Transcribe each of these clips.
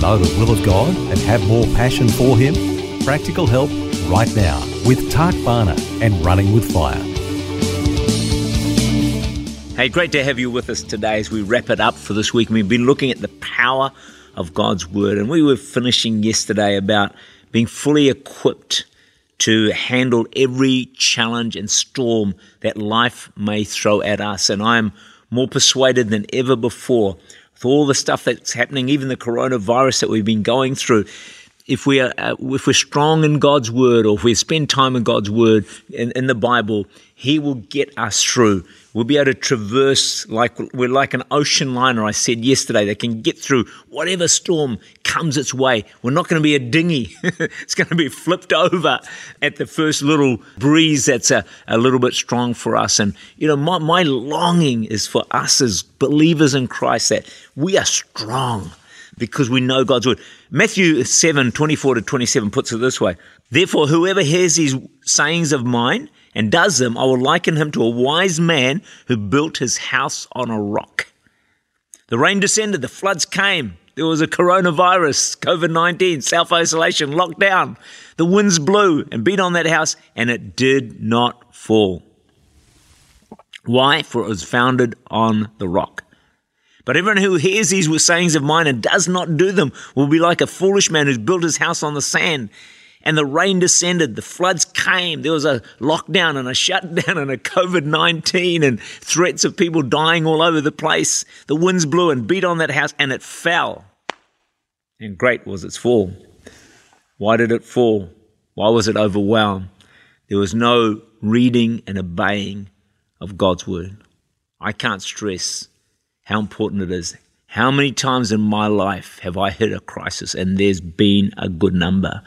Know the will of God and have more passion for Him? Practical help right now with Tak Bhana and Running with Fire. Hey, great to have you with us today as we wrap it up for this week. We've been looking at the power of God's Word, and we were finishing yesterday about being fully equipped to handle every challenge and storm that life may throw at us. And I'm more persuaded than ever before with all the stuff that's happening, even the coronavirus that we've been going through, if we are uh, if we're strong in God's word or if we spend time in God's word in, in the Bible, He will get us through. We'll be able to traverse like we're like an ocean liner. I said yesterday that can get through whatever storm comes its way. We're not going to be a dinghy. it's going to be flipped over at the first little breeze that's a, a little bit strong for us. And you know, my, my longing is for us as believers in Christ that we are strong because we know God's word. Matthew 7 24 to 27 puts it this way Therefore, whoever hears these sayings of mine and does them, I will liken him to a wise man who built his house on a rock. The rain descended, the floods came. There was a coronavirus, COVID 19, self isolation, lockdown. The winds blew and beat on that house, and it did not fall. Why? For it was founded on the rock. But everyone who hears these sayings of mine and does not do them will be like a foolish man who's built his house on the sand. And the rain descended, the floods came, there was a lockdown and a shutdown and a COVID 19 and threats of people dying all over the place. The winds blew and beat on that house and it fell. And great was its fall. Why did it fall? Why was it overwhelmed? There was no reading and obeying of God's word. I can't stress how important it is. How many times in my life have I hit a crisis and there's been a good number?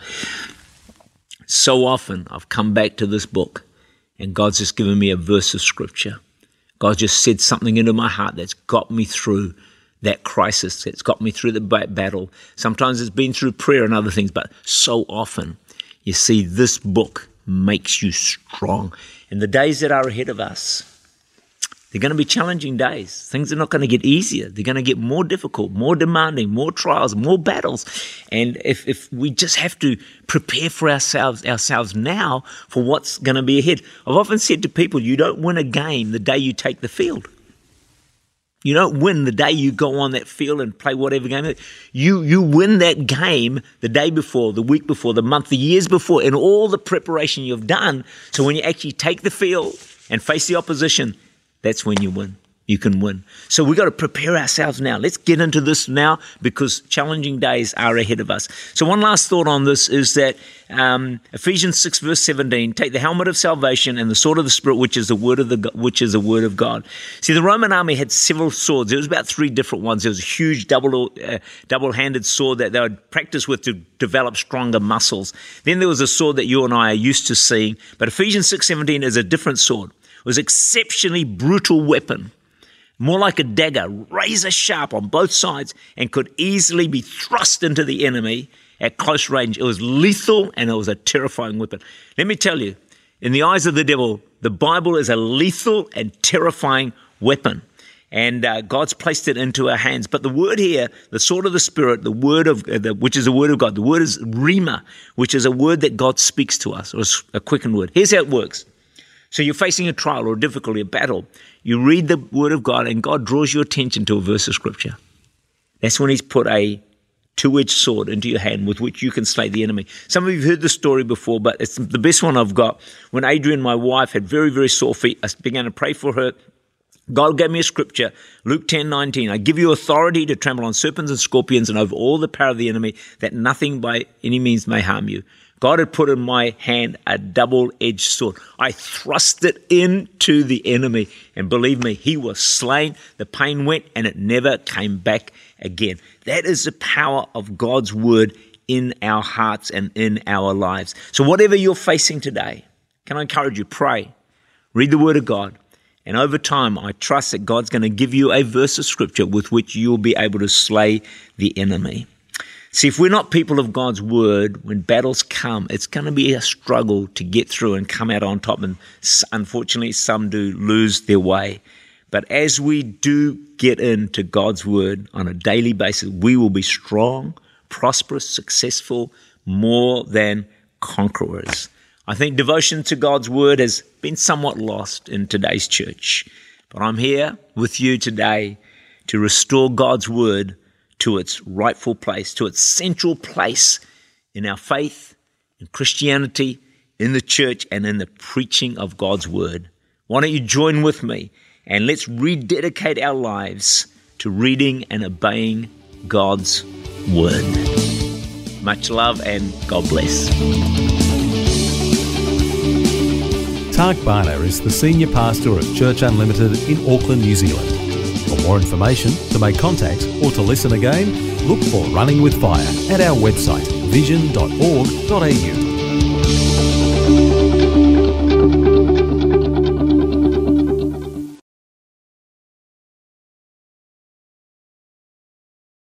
So often I've come back to this book and God's just given me a verse of scripture. God just said something into my heart that's got me through that crisis, that's got me through the battle. Sometimes it's been through prayer and other things, but so often, you see, this book makes you strong. In the days that are ahead of us, they're going to be challenging days. Things are not going to get easier. They're going to get more difficult, more demanding, more trials, more battles. And if, if we just have to prepare for ourselves ourselves now for what's going to be ahead. I've often said to people, you don't win a game the day you take the field. You don't win the day you go on that field and play whatever game. You you win that game the day before, the week before, the month, the years before, and all the preparation you've done. So when you actually take the field and face the opposition, that's when you win. You can win. So we've got to prepare ourselves now. Let's get into this now because challenging days are ahead of us. So, one last thought on this is that um, Ephesians 6, verse 17 take the helmet of salvation and the sword of the Spirit, which is the word of, the, which is the word of God. See, the Roman army had several swords. There was about three different ones. There was a huge double, uh, double handed sword that they would practice with to develop stronger muscles. Then there was a sword that you and I are used to seeing. But Ephesians 6, 17 is a different sword was exceptionally brutal weapon, more like a dagger, razor sharp on both sides, and could easily be thrust into the enemy at close range. It was lethal and it was a terrifying weapon. Let me tell you, in the eyes of the devil, the Bible is a lethal and terrifying weapon. And uh, God's placed it into our hands. But the word here, the sword of the Spirit, the word of, uh, the, which is the word of God, the word is rhema, which is a word that God speaks to us, or a quickened word. Here's how it works. So you're facing a trial or a difficulty, a battle. You read the Word of God, and God draws your attention to a verse of Scripture. That's when He's put a two edged sword into your hand with which you can slay the enemy. Some of you have heard the story before, but it's the best one I've got. When Adrienne, my wife, had very, very sore feet, I began to pray for her. God gave me a scripture, Luke 10 19. I give you authority to trample on serpents and scorpions and over all the power of the enemy, that nothing by any means may harm you. God had put in my hand a double edged sword. I thrust it into the enemy, and believe me, he was slain. The pain went, and it never came back again. That is the power of God's word in our hearts and in our lives. So, whatever you're facing today, can I encourage you? Pray, read the word of God. And over time, I trust that God's going to give you a verse of scripture with which you'll be able to slay the enemy. See, if we're not people of God's word, when battles come, it's going to be a struggle to get through and come out on top. And unfortunately, some do lose their way. But as we do get into God's word on a daily basis, we will be strong, prosperous, successful, more than conquerors. I think devotion to God's word has been somewhat lost in today's church. But I'm here with you today to restore God's word to its rightful place, to its central place in our faith, in Christianity, in the church, and in the preaching of God's word. Why don't you join with me and let's rededicate our lives to reading and obeying God's word. Much love and God bless. Tak Bhana is the Senior Pastor of Church Unlimited in Auckland, New Zealand. For more information, to make contact, or to listen again, look for Running with Fire at our website vision.org.au.